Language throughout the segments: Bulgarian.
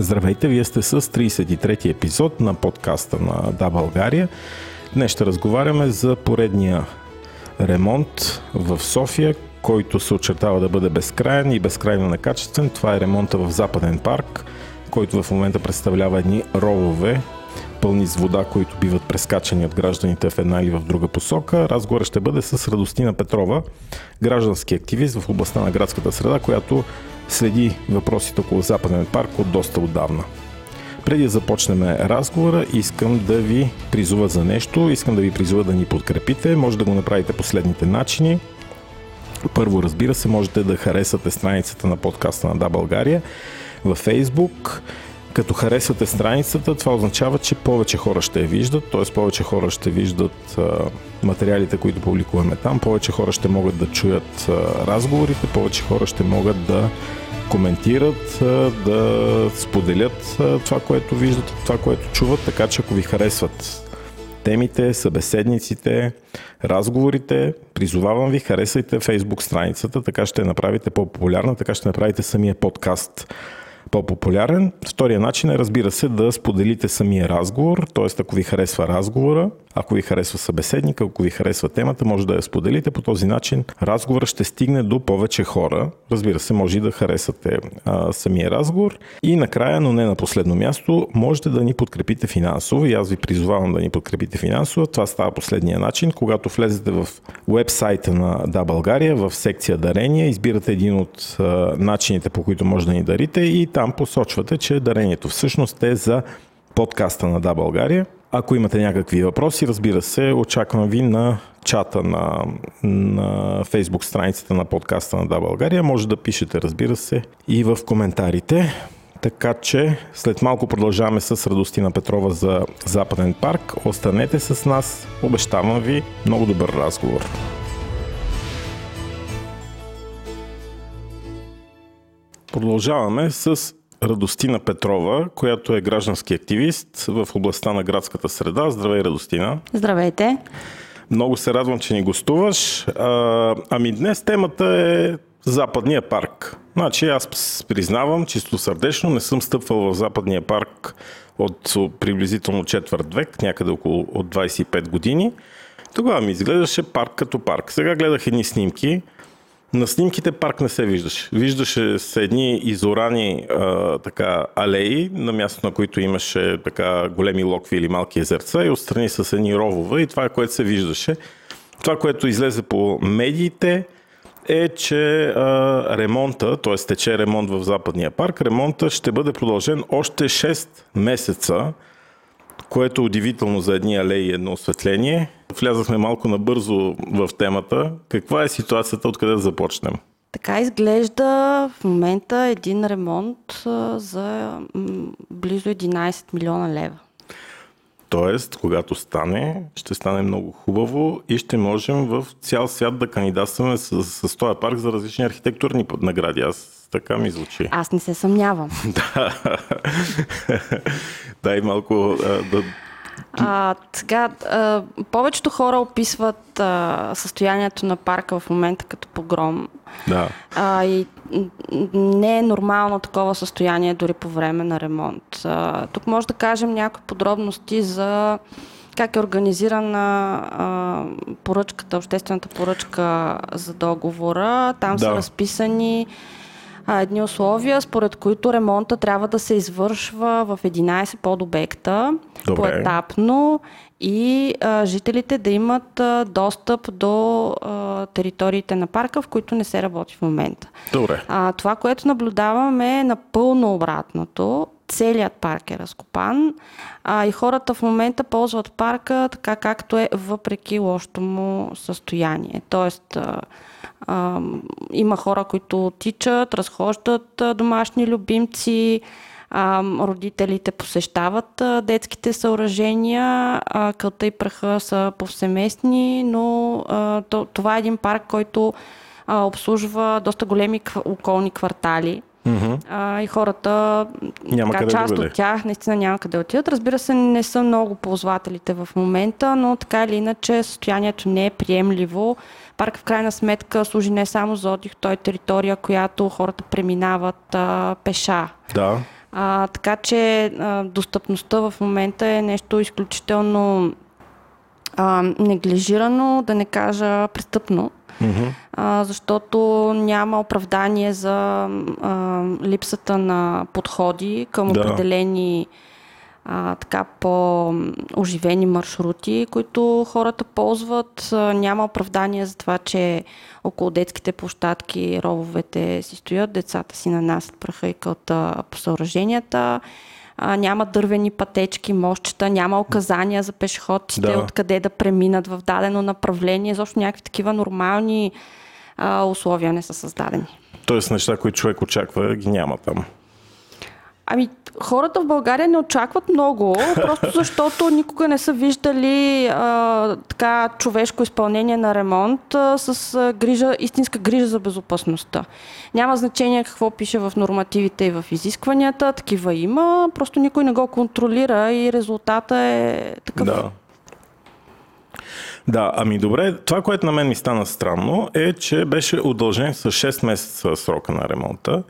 Здравейте, вие сте с 33-ти епизод на подкаста на Да България. Днес ще разговаряме за поредния ремонт в София, който се очертава да бъде безкрайен и безкрайно некачествен. Това е ремонта в Западен парк, който в момента представлява едни ровове, пълни с вода, които биват прескачани от гражданите в една или в друга посока. Разговора ще бъде с Радостина Петрова, граждански активист в областта на градската среда, която следи въпросите около Западен парк от доста отдавна. Преди да започнем разговора, искам да ви призува за нещо, искам да ви призува да ни подкрепите. Може да го направите последните начини. Първо, разбира се, можете да харесате страницата на подкаста на Да България във Facebook. Като харесвате страницата, това означава, че повече хора ще я виждат, т.е. повече хора ще виждат а, материалите, които публикуваме там, повече хора ще могат да чуят а, разговорите, повече хора ще могат да коментират, да споделят това, което виждат, това, което чуват, така че ако ви харесват темите, събеседниците, разговорите, призовавам ви, харесайте Facebook страницата, така ще направите по-популярна, така ще направите самия подкаст по-популярен. Втория начин е, разбира се, да споделите самия разговор, т.е. ако ви харесва разговора, ако ви харесва събеседника, ако ви харесва темата, може да я споделите. По този начин разговорът ще стигне до повече хора. Разбира се, може и да харесате а, самия разговор. И накрая, но не на последно място, можете да ни подкрепите финансово. И аз ви призовавам да ни подкрепите финансово. Това става последния начин. Когато влезете в вебсайта на Да България, в секция дарения, избирате един от а, начините, по които може да ни дарите и там посочвате, че дарението всъщност е за подкаста на Да България. Ако имате някакви въпроси, разбира се, очаквам ви на чата на, на Facebook страницата на подкаста на Да България. Може да пишете, разбира се, и в коментарите. Така че след малко продължаваме с Радостина Петрова за Западен парк. Останете с нас. Обещавам ви много добър разговор. Продължаваме с Радостина Петрова, която е граждански активист в областта на градската среда. Здравей, Радостина! Здравейте! Много се радвам, че ни гостуваш. А, ами днес темата е Западния парк. Значи аз признавам, чисто сърдечно, не съм стъпвал в Западния парк от приблизително четвърт век, някъде около от 25 години. Тогава ми изглеждаше парк като парк. Сега гледах едни снимки на снимките парк не се виждаше. Виждаше се едни изорани а, така, алеи, на място на които имаше така големи локви или малки езерца и отстрани с едни ровове и това е което се виждаше. Това, което излезе по медиите е, че а, ремонта, т.е. тече ремонт в Западния парк, ремонта ще бъде продължен още 6 месеца, което е удивително за едни алеи и едно осветление. Влязахме малко набързо в темата. Каква е ситуацията, откъде да започнем? Така изглежда в момента един ремонт за близо 11 милиона лева. Тоест, когато стане, ще стане много хубаво и ще можем в цял свят да кандидатстваме с, с този парк за различни архитектурни награди. Аз така ми звучи. Аз не се съмнявам. да. Дай малко да а, сега, а, повечето хора описват а, състоянието на парка в момента като погром. Да. А, и не е нормално такова състояние дори по време на ремонт. А, тук може да кажем някои подробности за как е организирана а, поръчката, обществената поръчка за договора. Там да. са разписани а, едни условия, според които ремонта трябва да се извършва в 11 подобекта, поетапно и а, жителите да имат а, достъп до а, териториите на парка, в които не се работи в момента. Добре. А, това, което наблюдаваме е напълно обратното. Целият парк е разкопан а, и хората в момента ползват парка така както е, въпреки лошото му състояние. Тоест, а, а, има хора, които тичат, разхождат домашни любимци, а, родителите посещават а, детските съоръжения, а, кълта и праха са повсеместни, но а, то, това е един парк, който обслужва доста големи околни квартали. Mm-hmm. А, и хората, няма така, част да от тях наистина няма къде отидат. Разбира се, не са много ползвателите в момента, но така или иначе състоянието не е приемливо. Парк в крайна сметка служи не само за отдих, той е територия, която хората преминават а, пеша. Да. А, така че а, достъпността в момента е нещо изключително а, неглижирано, да не кажа престъпно. Mm-hmm. А, защото няма оправдание за а, липсата на подходи към да. определени а, така по-оживени маршрути, които хората ползват. Няма оправдание за това, че около детските площадки рововете си стоят, децата си нанасят праха и кълта по съоръженията. А, няма дървени пътечки, мощчета, няма указания за пешеходците, да. откъде да преминат в дадено направление. Защо някакви такива нормални а, условия не са създадени. Тоест неща, които човек очаква, ги няма там. Ами, хората в България не очакват много, просто защото никога не са виждали а, така човешко изпълнение на ремонт а, с а, грижа, истинска грижа за безопасността. Няма значение какво пише в нормативите и в изискванията, такива има, просто никой не го контролира и резултата е такъв. Да. Да, ами добре, това, което на мен ми стана странно е, че беше удължен с 6 месеца срока на ремонта.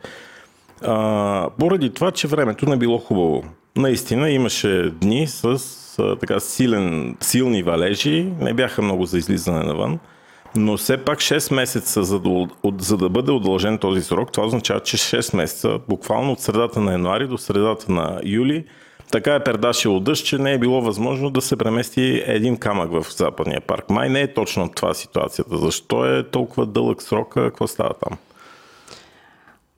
А, поради това, че времето не било хубаво. Наистина имаше дни с а, така силен, силни валежи, не бяха много за излизане навън, но все пак 6 месеца, за да, от, за да бъде удължен този срок, това означава, че 6 месеца, буквално от средата на януари до средата на юли, така е пердашило дъжд, че не е било възможно да се премести един камък в западния парк. Май не е точно това ситуацията. Защо е толкова дълъг срок? Какво става там?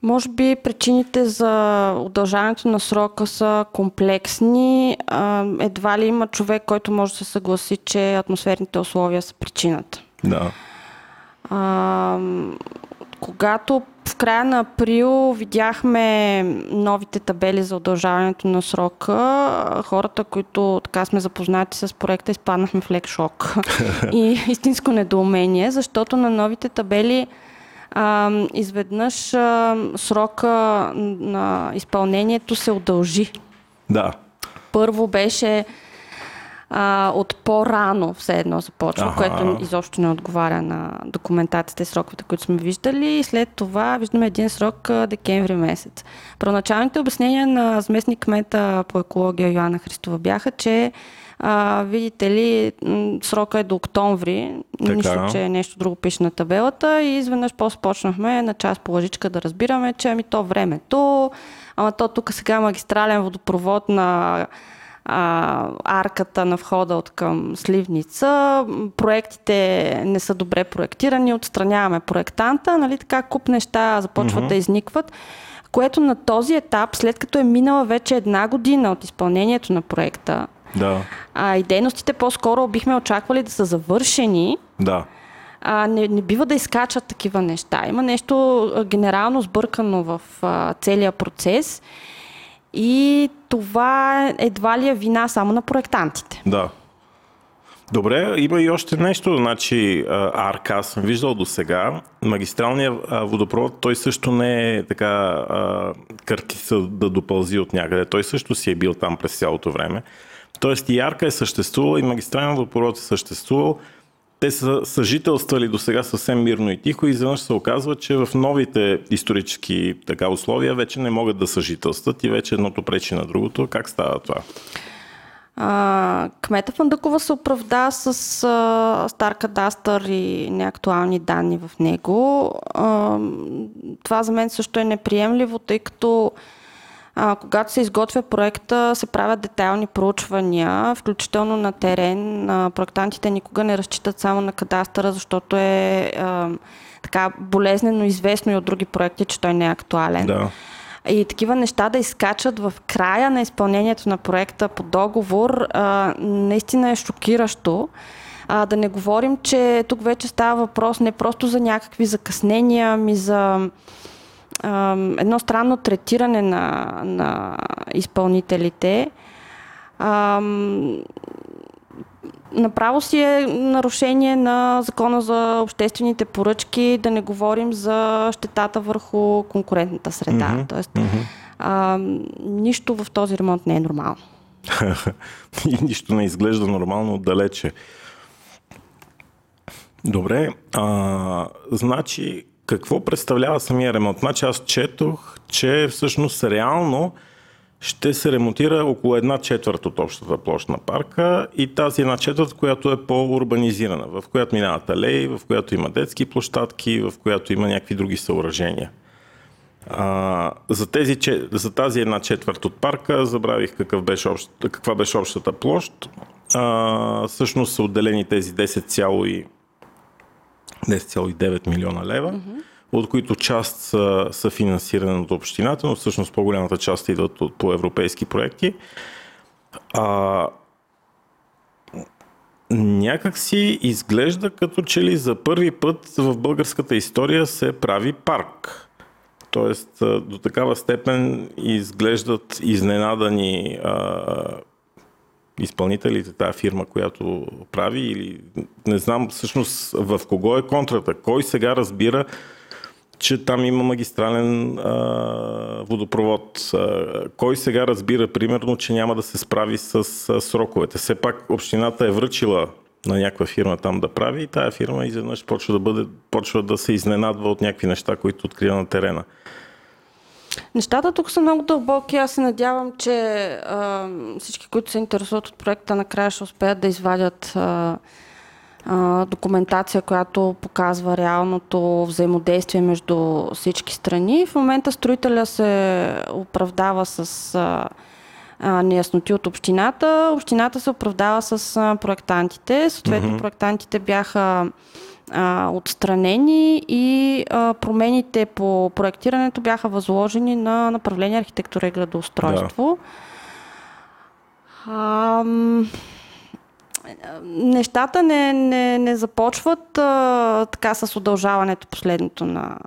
Може би причините за удължаването на срока са комплексни. Едва ли има човек, който може да се съгласи, че атмосферните условия са причината. Да. А, когато в края на април видяхме новите табели за удължаването на срока. Хората, които така сме запознати с проекта, изпаднахме в лек шок и истинско недоумение, защото на новите табели а, изведнъж а, срока на изпълнението се удължи. Да. Първо беше а, от по-рано все едно започва, ага. което изобщо не отговаря на документацията и сроковете, които сме виждали. И след това виждаме един срок декември месец. Първоначалните обяснения на заместник кмета по екология Йоанна Христова бяха, че а, видите ли, срока е до октомври, така. нищо, че нещо друго пише на табелата и изведнъж после почнахме на час по лъжичка да разбираме, че ами то времето, ама то тук сега магистрален водопровод на а, арката на входа от към Сливница. Проектите не са добре проектирани, отстраняваме проектанта, нали така куп неща започват mm-hmm. да изникват, което на този етап, след като е минала вече една година от изпълнението на проекта, да. а, и дейностите по-скоро бихме очаквали да са завършени, да. А, не, не бива да изкачат такива неща. Има нещо генерално сбъркано в а, целия процес и това едва ли е вина само на проектантите. Да. Добре, има и още нещо. Значи, АРК аз съм виждал до сега. Магистралният водопровод, той също не е така картица да допълзи от някъде. Той също си е бил там през цялото време. Тоест и Арка е съществувала, и магистралният водопровод е съществувал те са съжителствали до сега съвсем мирно и тихо и изведнъж се оказва, че в новите исторически така, условия вече не могат да съжителстват и вече едното пречи на другото. Как става това? А, кмета Фандъкова се оправда с а, стар кадастър и неактуални данни в него. А, това за мен също е неприемливо, тъй като а, когато се изготвя проекта, се правят детайлни проучвания, включително на терен. А, проектантите никога не разчитат само на кадастъра, защото е а, така болезнено известно и от други проекти, че той не е актуален. Да. И такива неща да изкачат в края на изпълнението на проекта по договор, а, наистина е шокиращо. А, да не говорим, че тук вече става въпрос не просто за някакви закъснения, ами за едно странно третиране на, на изпълнителите. А, направо си е нарушение на закона за обществените поръчки, да не говорим за щетата върху конкурентната среда. Mm-hmm. Тоест, mm-hmm. А, нищо в този ремонт не е нормално. И нищо не изглежда нормално отдалече. Добре, а, значи какво представлява самия ремонт? Значи аз четох, че всъщност реално ще се ремонтира около една четвърт от общата площ на парка и тази една четвърт, която е по-урбанизирана, в която минават алеи, в която има детски площадки, в която има някакви други съоръжения. А, за, тези, за тази една четвърт от парка забравих какъв беше общ, каква беше общата площ. А, всъщност са отделени тези 10,9 10,9 милиона лева. Mm-hmm от които част са, са финансирани от общината, но всъщност по-голямата част идват от, по европейски проекти. А, някак си изглежда като че ли за първи път в българската история се прави парк. Тоест до такава степен изглеждат изненадани а, изпълнителите, тази фирма, която прави или не знам всъщност в кого е контрата. Кой сега разбира че там има магистрален а, водопровод. А, кой сега разбира, примерно, че няма да се справи с а, сроковете? Все пак общината е връчила на някаква фирма там да прави и тая фирма изведнъж почва да, бъде, почва да се изненадва от някакви неща, които открива на терена. Нещата тук са много дълбоки. Аз се надявам, че а, всички, които се интересуват от проекта, накрая ще успеят да извадят а, документация, която показва реалното взаимодействие между всички страни. В момента строителя се оправдава с а, а, неясноти от общината. Общината се оправдава с а, проектантите. Съответно, mm-hmm. проектантите бяха а, отстранени и а, промените по проектирането бяха възложени на направление архитектура и градоустройство. Да. А, нещата не, не, не започват а, така с удължаването последното на,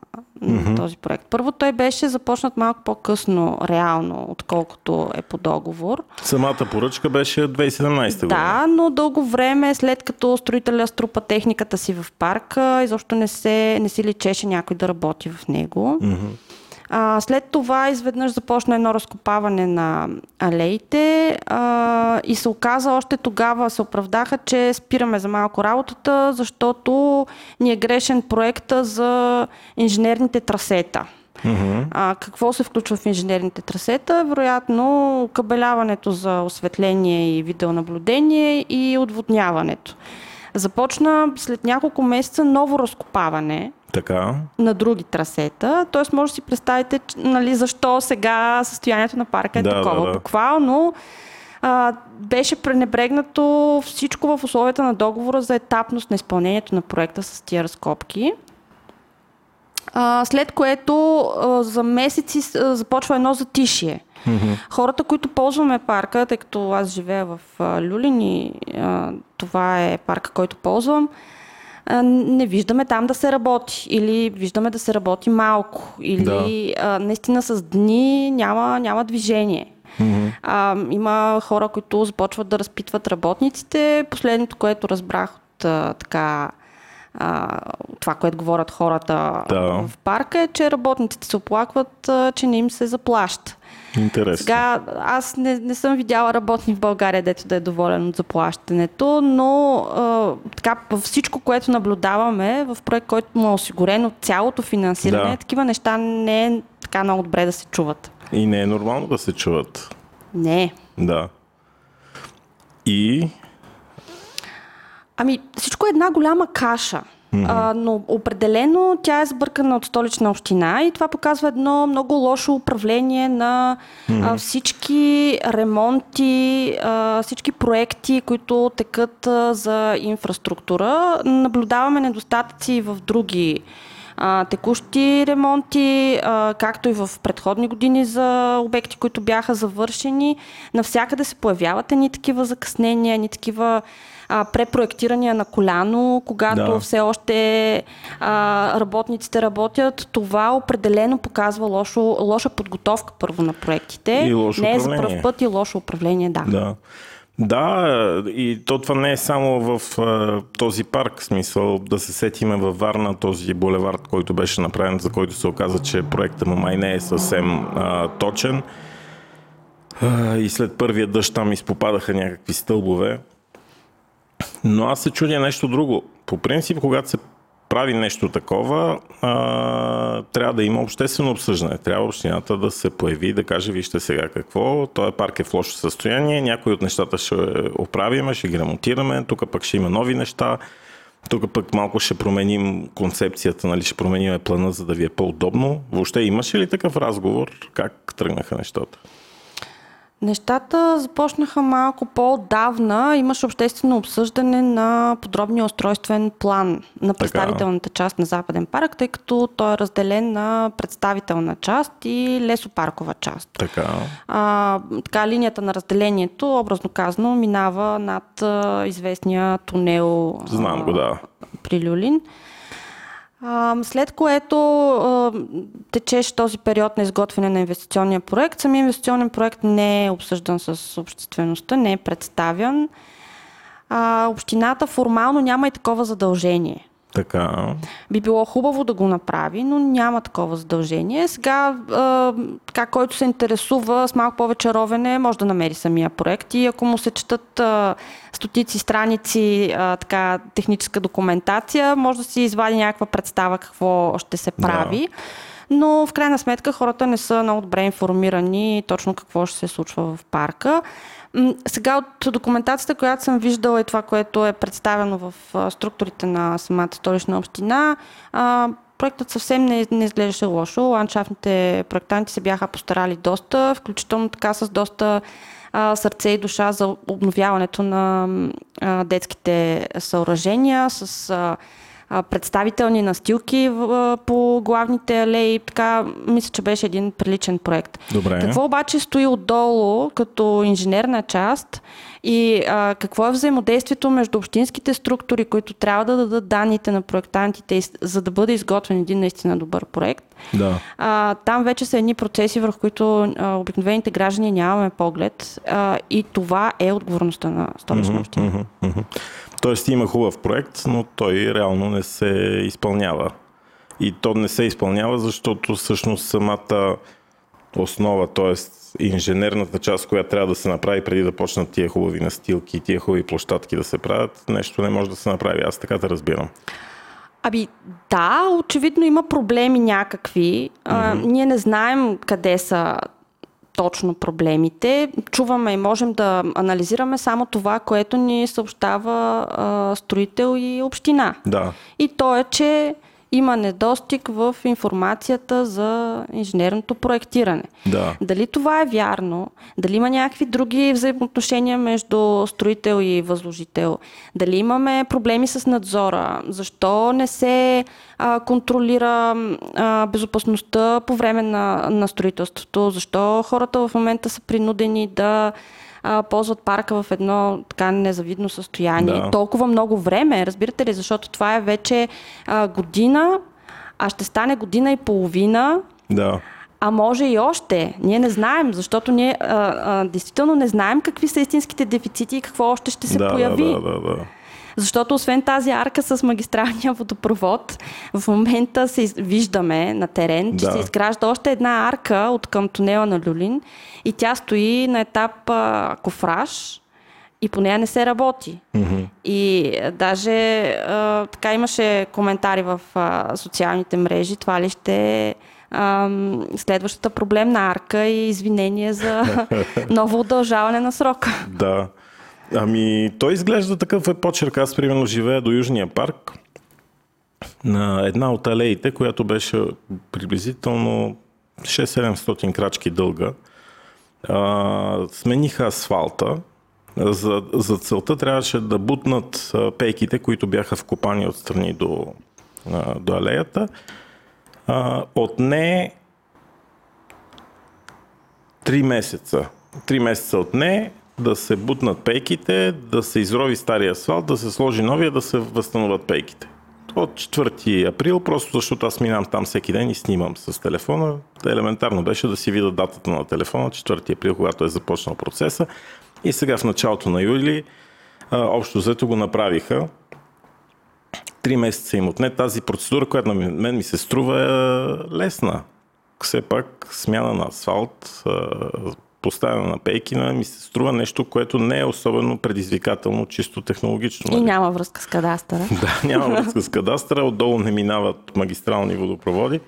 mm-hmm. този проект. Първо той беше започнат малко по-късно, реално, отколкото е по договор. Самата поръчка беше 2017 година. Да, но дълго време, след като строителя струпа техниката си в парка, изобщо не, се, не си личеше някой да работи в него. Mm-hmm. А, след това изведнъж започна едно разкопаване на алеите а, и се оказа още тогава, се оправдаха, че спираме за малко работата, защото ни е грешен проекта за инженерните трасета. Uh-huh. А, какво се включва в инженерните трасета? Вероятно, кабеляването за осветление и видеонаблюдение и отводняването. Започна след няколко месеца ново разкопаване така. на други трасета. Тоест, може да си представите нали, защо сега състоянието на парка е да, такова. Да, да. Буквално а, беше пренебрегнато всичко в условията на договора за етапност на изпълнението на проекта с тия разкопки. А, след което а, за месеци а, започва едно затишие. Mm-hmm. Хората, които ползваме парка, тъй като аз живея в а, Люлин и а, това е парка, който ползвам, не виждаме там да се работи или виждаме да се работи малко или да. наистина с дни няма, няма движение. Mm-hmm. А, има хора, които започват да разпитват работниците. Последното, което разбрах от а, така а, това, което говорят хората да. в парка е, че работниците се оплакват, а, че не им се заплаща. Интересно. Сега, аз не, не съм видяла работник в България, дето да е доволен от заплащането, но а, така, всичко, което наблюдаваме в проект, който му е осигурено цялото финансиране, да. такива неща не е така много добре да се чуват. И не е нормално да се чуват. Не. Да. И Ами, всичко е една голяма каша. Mm-hmm. А, но определено тя е сбъркана от столична община и това показва едно много лошо управление на mm-hmm. а, всички ремонти, а, всички проекти, които текат а, за инфраструктура. Наблюдаваме недостатъци в други а, текущи ремонти, а, както и в предходни години за обекти, които бяха завършени. Навсякъде се появяват ни такива закъснения, ни такива а, препроектирания на коляно, когато да. все още а, работниците работят. Това определено показва лошо, лоша подготовка първо на проектите. И лошо не е за първ път и лошо управление, да. да. Да, и то това не е само в а, този парк, смисъл да се сетиме във Варна, този булевард, който беше направен, за който се оказа, че проекта му май не е съвсем а, точен. А, и след първия дъжд там изпопадаха някакви стълбове. Но аз се чудя нещо друго. По принцип, когато се направи нещо такова, а, трябва да има обществено обсъждане. Трябва общината да се появи, да каже, вижте сега какво, този парк е в лошо състояние, някои от нещата ще оправиме, ще ги ремонтираме, тук пък ще има нови неща, тук пък малко ще променим концепцията, нали, ще променим плана, за да ви е по-удобно. Въобще имаше ли такъв разговор? Как тръгнаха нещата? Нещата започнаха малко по-давна. Имаше обществено обсъждане на подробния устройствен план на представителната част на Западен парк, тъй като той е разделен на представителна част и лесопаркова част. Така. А, така линията на разделението, образно казано, минава над а, известния тунел Знам го, да. при Люлин. След което течеше този период на изготвяне на инвестиционния проект. Самия инвестиционен проект не е обсъждан с обществеността, не е представен. общината формално няма и такова задължение. Така. Би било хубаво да го направи, но няма такова задължение. Сега, а, така, който се интересува с малко повече ровене, може да намери самия проект и ако му се четат а, стотици страници а, така, техническа документация, може да си извади някаква представа какво ще се прави. Да. Но в крайна сметка хората не са много добре информирани точно какво ще се случва в парка. Сега от документацията, която съм виждала и това, което е представено в структурите на самата столична община, проектът съвсем не, не изглеждаше лошо. Ландшафтните проектанти се бяха постарали доста, включително така с доста сърце и душа за обновяването на детските съоръжения, с представителни настилки по главните алеи. Така, мисля, че беше един приличен проект. Добре. Какво обаче стои отдолу като инженерна част и а, какво е взаимодействието между общинските структури, които трябва да дадат данните на проектантите, за да бъде изготвен един наистина добър проект? Да. А, там вече са едни процеси, върху които а, обикновените граждани нямаме поглед а, и това е отговорността на столична община. Mm-hmm, mm-hmm. Тоест има хубав проект, но той реално не се изпълнява. И то не се изпълнява, защото всъщност самата основа, т.е. инженерната част, която трябва да се направи преди да почнат тия хубави настилки, тия хубави площадки да се правят, нещо не може да се направи. Аз така те разбирам. Аби, да, очевидно има проблеми някакви. Mm-hmm. А, ние не знаем къде са точно проблемите. Чуваме и можем да анализираме само това, което ни съобщава а, строител и община. Да. И то е, че има недостиг в информацията за инженерното проектиране. Да. Дали това е вярно? Дали има някакви други взаимоотношения между строител и възложител? Дали имаме проблеми с надзора? Защо не се а, контролира а, безопасността по време на, на строителството? Защо хората в момента са принудени да а, ползват парка в едно така незавидно състояние. Да. Толкова много време, разбирате ли, защото това е вече а, година, а ще стане година и половина. Да. А може и още. Ние не знаем, защото ние а, а, действително не знаем какви са истинските дефицити и какво още ще се да, появи. Да, да, да. Защото освен тази арка с магистралния водопровод, в момента се виждаме на терен, да. че се изгражда още една арка от към тунела на Люлин и тя стои на етап а, кофраж и по нея не се работи. Mm-hmm. И даже а, така имаше коментари в а, социалните мрежи, това ли ще е следващата проблемна арка и извинение за ново удължаване на срока. Да. Ами, той изглежда такъв е почерк. Аз, примерно, живея до Южния парк на една от алеите, която беше приблизително 6-700 крачки дълга. А, смениха асфалта. За, за целта трябваше да бутнат пейките, които бяха вкопани отстрани до, до алеята. А, от не 3 месеца. 3 месеца от не да се бутнат пейките, да се изрови стария асфалт, да се сложи новия, да се възстановят пейките. От 4 април, просто защото аз минавам там всеки ден и снимам с телефона. Елементарно беше да си видя датата на телефона, 4 април, когато е започнал процеса. И сега в началото на юли общо взето го направиха. Три месеца им отне тази процедура, която на мен ми се струва е лесна. Все пак смяна на асфалт, поставена на пейкина, ми се струва нещо, което не е особено предизвикателно, чисто технологично. И нали? няма връзка с кадастъра. Да, няма връзка с кадастъра, отдолу не минават магистрални водопроводи.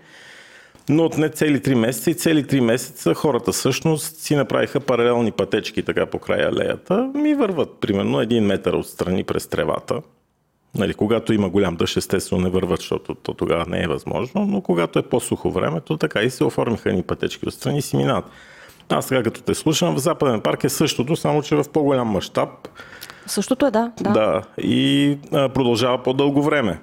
Но отне цели 3 месеца и цели 3 месеца хората всъщност си направиха паралелни пътечки така по края алеята. Ми върват примерно един метър отстрани през тревата. Нали, когато има голям дъжд, естествено не върват, защото то тогава не е възможно, но когато е по-сухо времето, така и се оформиха ни пътечки отстрани и си минават. Аз така като те слушам, в Западен парк е същото, само че в по-голям мащаб. Същото е, да. да. Да, и а, продължава по-дълго време.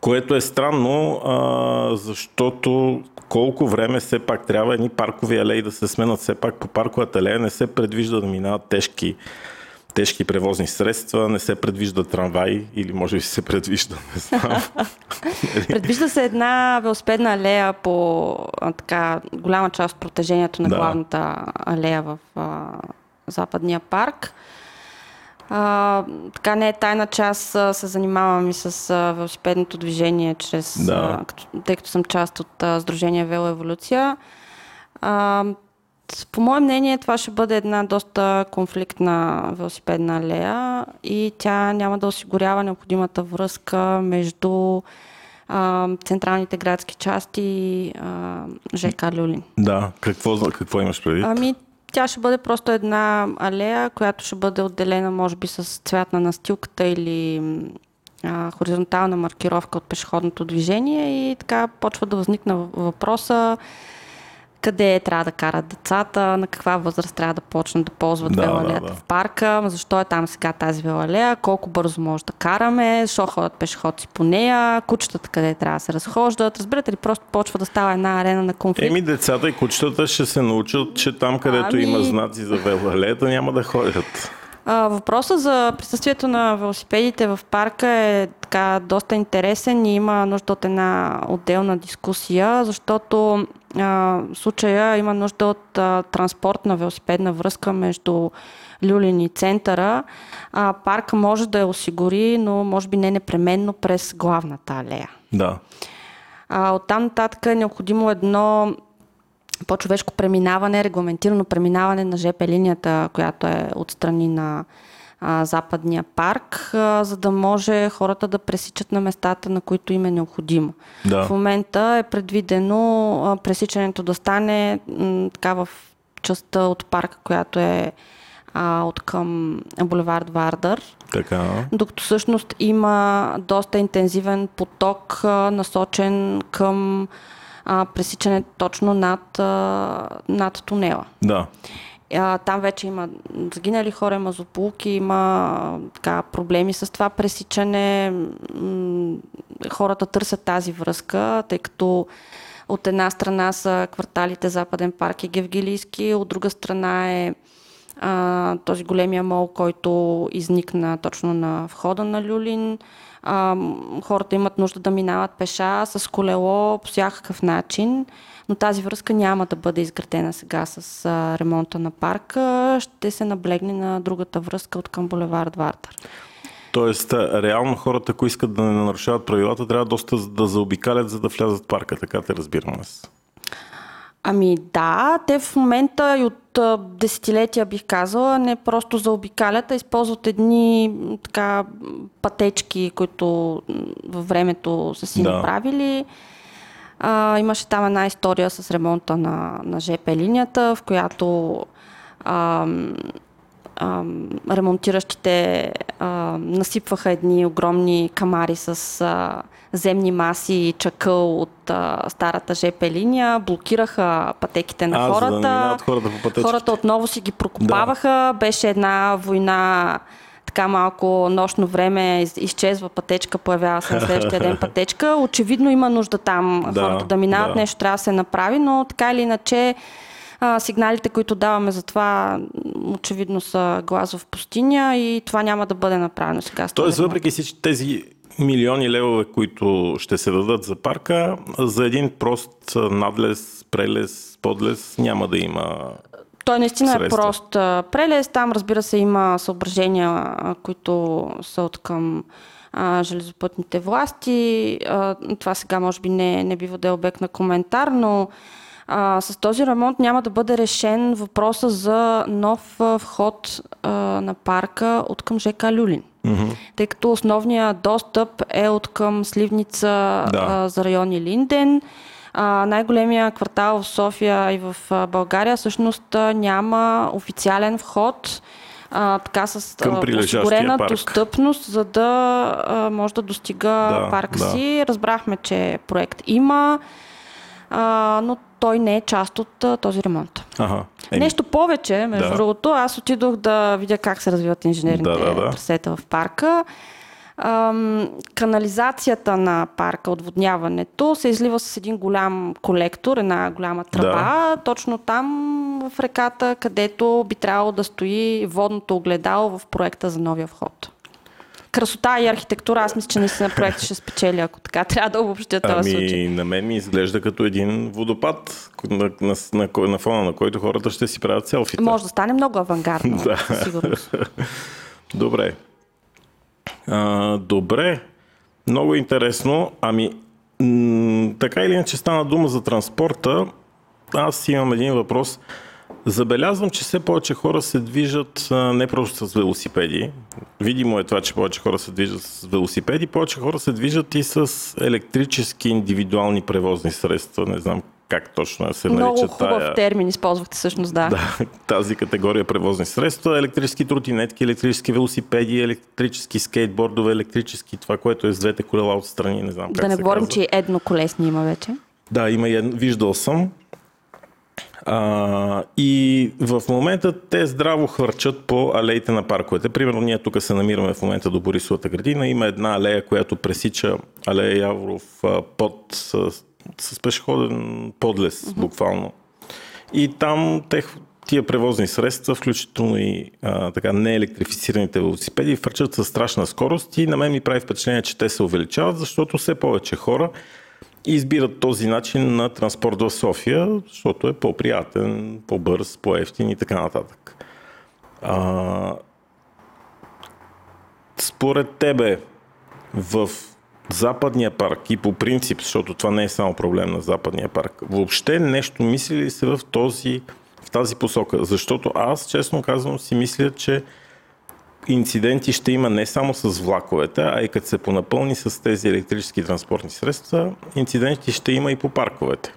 Което е странно, а, защото колко време все пак трябва едни паркови алеи да се сменят все пак по парковата алея, не се предвижда да минават тежки, тежки превозни средства, не се предвижда трамвай или може би се предвижда, не знам. Предвижда се една велосипедна алея по а, така голяма част от протежението на Да. главната алея в а, Западния парк. А, така не е тайна, че аз а, се занимавам и с а, велосипедното движение, чрез, Да. а, като, тъй като съм част от а, Сдружение Велоеволюция. А, по мое мнение, това ще бъде една доста конфликтна велосипедна алея и тя няма да осигурява необходимата връзка между а, централните градски части и а, ЖК Люлин. да, какво, какво имаш предвид? Ами, тя ще бъде просто една алея, която ще бъде отделена, може би, с цвят на настилката или а, хоризонтална маркировка от пешеходното движение и така почва да възникна въ- въпроса къде трябва да карат децата, на каква възраст трябва да почнат да ползват Да, велоалеята да, да. в парка, защо е там сега тази велоалея, колко бързо може да караме, защо ходят пешеходци по нея, кучетата къде трябва да се разхождат. Разбирате ли, просто почва да става една арена на конфликт. Еми, децата и кучетата ще се научат, че там, където Ами- има знаци за велоалеята, няма да ходят. А, въпросът за присъствието на велосипедите в парка е така доста интересен и има нужда от една отделна дискусия, защото а, в случая има нужда от а, транспортна велосипедна връзка между Люлин и центъра. А, парка може да я осигури, но може би не непременно през главната алея. Да. А, оттам нататък е необходимо едно по-човешко преминаване, регламентирано преминаване на ЖП линията, която е отстрани на а, западния парк, а, за да може хората да пресичат на местата, на които им е необходимо. Да. В момента е предвидено а, пресичането да стане м, така в частта от парка, която е а, от към булевард Вардър. Така. Докато всъщност има доста интензивен поток, а, насочен към а, пресичане точно над, а, над тунела. Да. Там вече има загинали хора, има злополуки, има така, проблеми с това пресичане. Хората търсят тази връзка, тъй като от една страна са кварталите Западен парк и Гевгилийски, от друга страна е а, този големия мол, който изникна точно на входа на Люлин. А, хората имат нужда да минават пеша, с колело, по всякакъв начин, но тази връзка няма да бъде изградена сега с а, ремонта на парка. Ще се наблегне на другата връзка от към булевард Вартър. Тоест, реално хората, ако искат да не нарушават правилата, трябва доста да заобикалят, за да влязат в парка. Така те разбирам аз. Ами да, те в момента и от а, десетилетия бих казала, не просто заобикалят, а използват едни така пътечки, които във времето са си Да. направили. А, имаше там една история с ремонта на, на ЖП линията, в която ам, ам, ремонтиращите а, насипваха едни огромни камари с а, земни маси и чакъл от а, старата ЖП линия, блокираха пътеките на а, хората. да хората. Хората отново си ги прокопаваха. Беше една война така малко нощно време, из- изчезва пътечка, появява се на следващия ден пътечка. Очевидно има нужда там Да, хората да минават, да. нещо трябва да се направи, но така или иначе а, сигналите, които даваме за това, очевидно са глас в пустиня и това няма да бъде направено сега. Тоест, въпреки всички тези милиони левове, които ще се дадат за парка, за един прост надлез, прелез, подлез няма да има. Той наистина е средства. прост а, прелез. Там, разбира се, има съображения, които са от към а, железопътните власти. А, това сега може би не, не бива да е обект на коментар, но А, с този ремонт няма да бъде решен въпроса за нов вход а, на парка от към ЖК Люлин. Mm-hmm. Тъй като основният достъп е от към Сливница Да. а, за райони Линден. Най-големия квартал в София и в България всъщност няма официален вход. А, така с Към осигурена парк. достъпност, за да а, може да достига Да, парка да. си. Разбрахме, че проект има, а, но той не е част от а, този ремонт. Ага. Еми, Нещо повече, между Да. другото, аз отидох да видя как се развиват инженерните Да, да, да. трасета в парка. Ам, канализацията на парка, отводняването, се излива с един голям колектор, една голяма тръба, точно там в реката, където би трябвало да стои водното огледало в проекта за новия вход. Красота и архитектура, аз мисля, че наистина проектът ще спечели, ако така трябва да обобщя този случай. Ами, на мен ми изглежда като един водопад, на, на, на, на фона на който хората ще си правят селфита. Може да стане много авангардно, Да. със сигурност. Добре. А, добре. Много интересно. Ами, м- така или иначе стана дума за транспорта. Аз имам един въпрос. Забелязвам, че все повече хора се движат не просто с велосипеди. Видимо е това, че повече хора се движат с велосипеди, повече хора се движат и с електрически индивидуални превозни средства. Не знам как точно да се Много нарича хубав тая... термин използвахте всъщност, да. Да, тази категория превозни средства, електрически тротинетки, електрически велосипеди, електрически скейтбордове, електрически това, което е с двете колела отстрани, не знам как Да не говорим, казва. че едноколесни има вече. Да, има и едно, виждал съм. А, и в момента те здраво хвърчат по алеите на парковете. Примерно ние тук се намираме в момента до Борисовата градина. Има една алея, която пресича алея Яворов а, под, с, пешеходен подлез, буквално. И там те, тия превозни средства, включително и а, така неелектрифицираните велосипеди, фърчат със страшна скорост и на мен ми прави впечатление, че те се увеличават, защото все повече хора избират този начин на транспорт в София, защото е по-приятен, по-бърз, по-ефтин и така нататък. А, според тебе в Западния парк и по принцип, защото това не е само проблем на Западния парк, въобще нещо мисли ли се в, този, в тази посока? Защото аз, честно казвам, си мисля, че инциденти ще има не само с влаковете, а и като се понапълни с тези електрически транспортни средства, инциденти ще има и по парковете.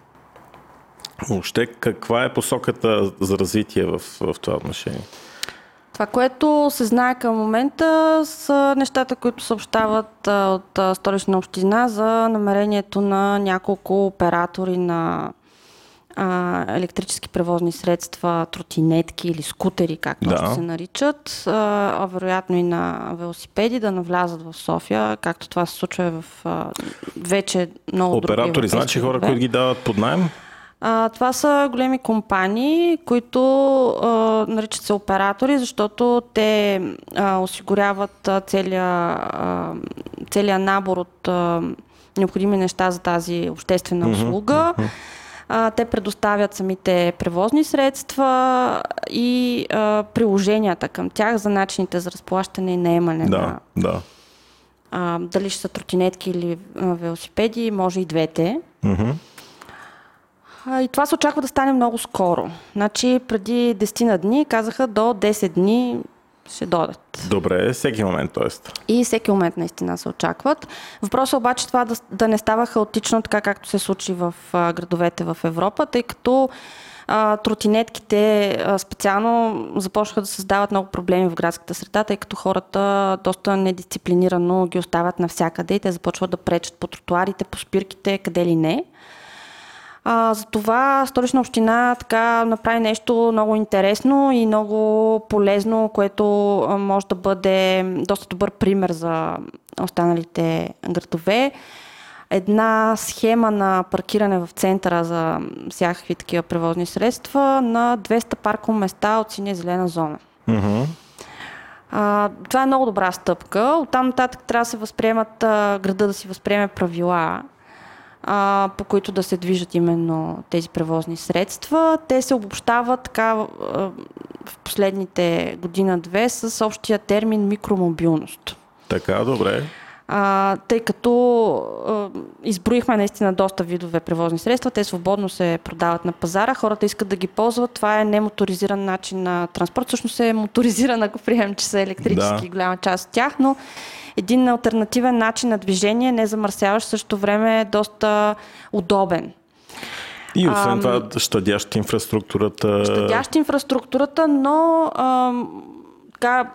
Въобще, каква е посоката за развитие в, в това отношение? Това, което се знае към момента, са нещата, които съобщават от столична община за намерението на няколко оператори на а, електрически превозни средства, тротинетки или скутери, както Да. се наричат, а, вероятно и на велосипеди да навлязат в София, както това се случва в а, вече много други Оператори, европейски значи хора, които ги дават под найем? А, това са големи компании, които а, наричат се оператори, защото те а, осигуряват целия, а, целия набор от а, необходими неща за тази обществена услуга. А, те предоставят самите превозни средства и а, приложенията към тях за начините за разплащане и наемане Да, на да. а, дали ще са тротинетки или а, велосипеди, може и двете. Мгм. И това се очаква да стане много скоро. Значи преди 10 на дни казаха до 10 дни ще дойдат. Добре, всеки момент, т.е. И всеки момент наистина се очакват. Въпросът е обаче това да, да не става хаотично, така както се случи в а, градовете в Европа, тъй като а, тротинетките а, специално започнаха да създават много проблеми в градската среда, тъй като хората доста недисциплинирано ги оставят навсякъде и те започват да пречат по тротуарите, по спирките, къде ли не. А, затова столична община така направи нещо много интересно и много полезно, което може да бъде доста добър пример за останалите градове. Една схема на паркиране в центъра за всякакви такива превозни средства на 200 паркови места от синя и зелена зона. Мгм. А, това е много добра стъпка. Оттам нататък трябва да се възприемат, а, града да си възприеме правила, а, по които да се движат именно тези превозни средства. Те се обобщават така в последните година-две с общия термин микромобилност. Така, добре. А, тъй като а, изброихме наистина доста видове превозни средства. Те свободно се продават на пазара. Хората искат да ги ползват. Това е немоторизиран начин на транспорт. Всъщност е моторизиран, ако приемем, че са електрически да. голяма част от тях, но един альтернативен начин на движение, не замърсяващ, също време е доста удобен. И освен това, щадящ инфраструктурата. Щадящ инфраструктурата, но ам, така,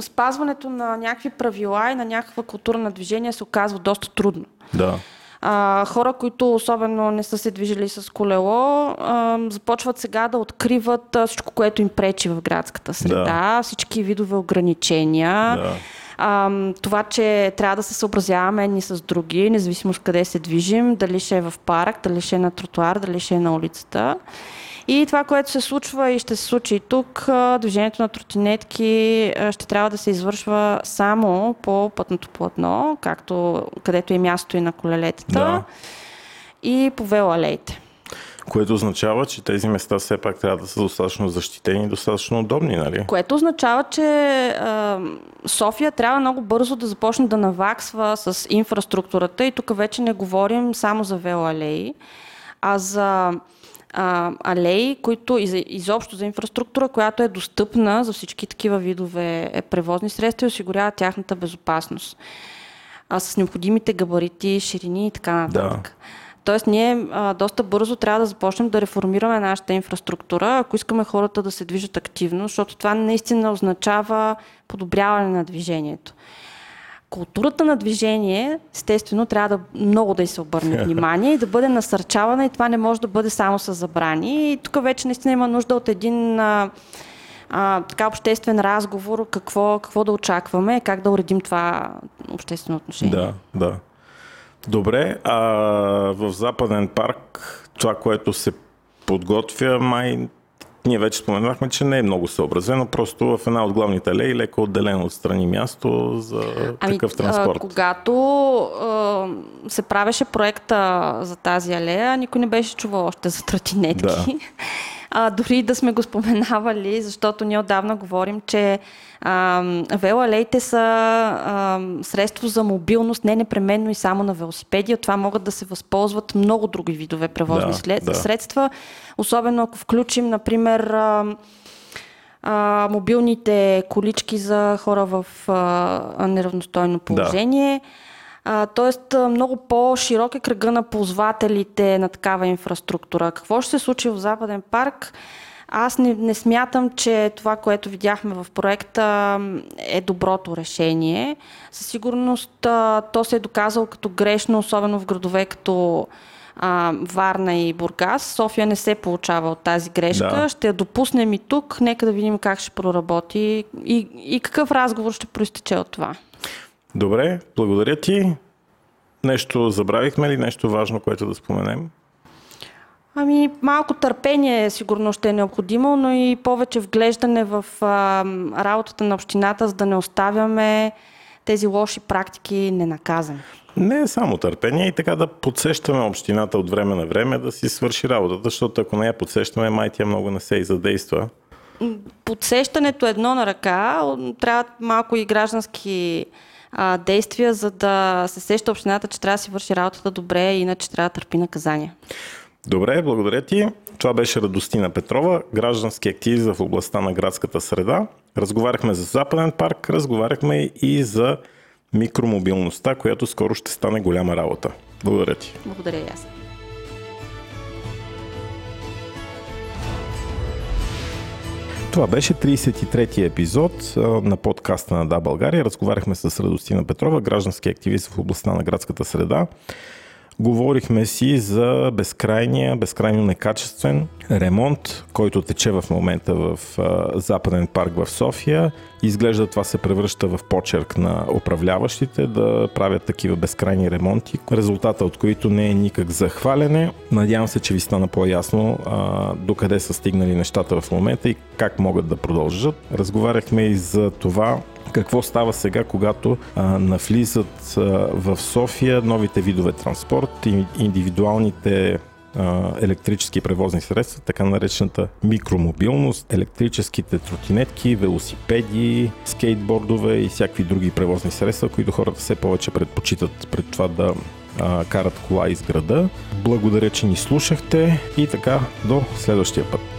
спазването на някакви правила и на някаква култура на движение се оказва доста трудно. Да. А, хора, които особено не са се движили с колело, а, започват сега да откриват всичко, което им пречи в градската среда, да. всички видове ограничения. Да. А, това, че трябва да се съобразяваме едни с други, независимо с къде се движим, дали ще е в парк, дали ще е на тротуар, дали ще е на улицата. И това, което се случва и ще се случи и тук, движението на тротинетки ще трябва да се извършва само по пътното платно, както където е място и на колелетата, да. и по велоалеите. Което означава, че тези места все пак трябва да са достатъчно защитени достатъчно удобни, нали? Което означава, че а, София трябва много бързо да започне да наваксва с инфраструктурата и тук вече не говорим само за велоалеи, а за а, алеи, които из, изобщо за инфраструктура, която е достъпна за всички такива видове е, превозни средства и осигурява тяхната безопасност. А с необходимите габарити, ширини и така нататък. Да. Тоест, ние а, доста бързо трябва да започнем да реформираме нашата инфраструктура, ако искаме хората да се движат активно, защото това наистина означава подобряване на движението. Културата на движение, естествено, трябва да много да й се обърне внимание и да бъде насърчавана и това не може да бъде само с забрани. И тук вече наистина има нужда от един а, а, така обществен разговор, какво, какво да очакваме, как да уредим това обществено отношение. Да, да. Добре, а в Западен парк това, което се подготвя, май ние вече споменахме, че не е много съобразено, просто в една от главните алеи леко отделено отстрани място за ами, такъв транспорт. А, когато а, се правеше проекта за тази алея, никой не беше чувал още за тротинетки. Да. А, дори да сме го споменавали, защото ние отдавна говорим, че велоалеите са а, средство за мобилност, не непременно и само на велосипеди. От това могат да се възползват много други видове превозни да, след, да. средства. Особено ако включим, например, а, а, мобилните колички за хора в а, неравностойно положение. Да. А, тоест, много по-широк е кръга на ползвателите на такава инфраструктура. Какво ще се случи в Западен парк? Аз не, не смятам, че това, което видяхме в проекта е доброто решение. Със сигурност то се е доказало като грешно, особено в градове като а, Варна и Бургас. София не се получава от тази грешка. Да. Ще я допуснем и тук. Нека да видим как ще проработи и, и какъв разговор ще проистече от това. Добре, благодаря ти. Нещо забравихме ли? Нещо важно, което да споменем? Ами, малко търпение сигурно ще е необходимо, но и повече вглеждане в а, работата на общината, за да не оставяме тези лоши практики ненаказани. Не е само търпение и така да подсещаме общината от време на време да си свърши работата, защото ако не я подсещаме, май тя много не се и задейства. Подсещането е едно на ръка, трябва малко и граждански а, действия, за да се сеща общината, че трябва да си върши работата добре, иначе трябва да търпи наказания. Добре, благодаря ти. Това беше Радостина Петрова, граждански активист в областта на градската среда. Разговаряхме за Западен парк, разговаряхме и за микромобилността, която скоро ще стане голяма работа. Благодаря ти. Благодаря и аз. Това беше 33-ти епизод на подкаста на Да България. Разговаряхме с Радостина Петрова, граждански активист в областта на градската среда. Говорихме си за безкрайния, безкрайно некачествен ремонт, който тече в момента в Западен парк в София. Изглежда това се превръща в почерк на управляващите да правят такива безкрайни ремонти, резултата от които не е никак захвалене. Надявам се, че ви стана по-ясно докъде са стигнали нещата в момента и как могат да продължат. Разговаряхме и за това какво става сега, когато а, навлизат а, в София новите видове транспорт индивидуалните електрически превозни средства, така наречената микромобилност, електрическите тротинетки, велосипеди, скейтбордове и всякакви други превозни средства, които хората все повече предпочитат пред това да а, карат кола из града. Благодаря, че ни слушахте и така до следващия път.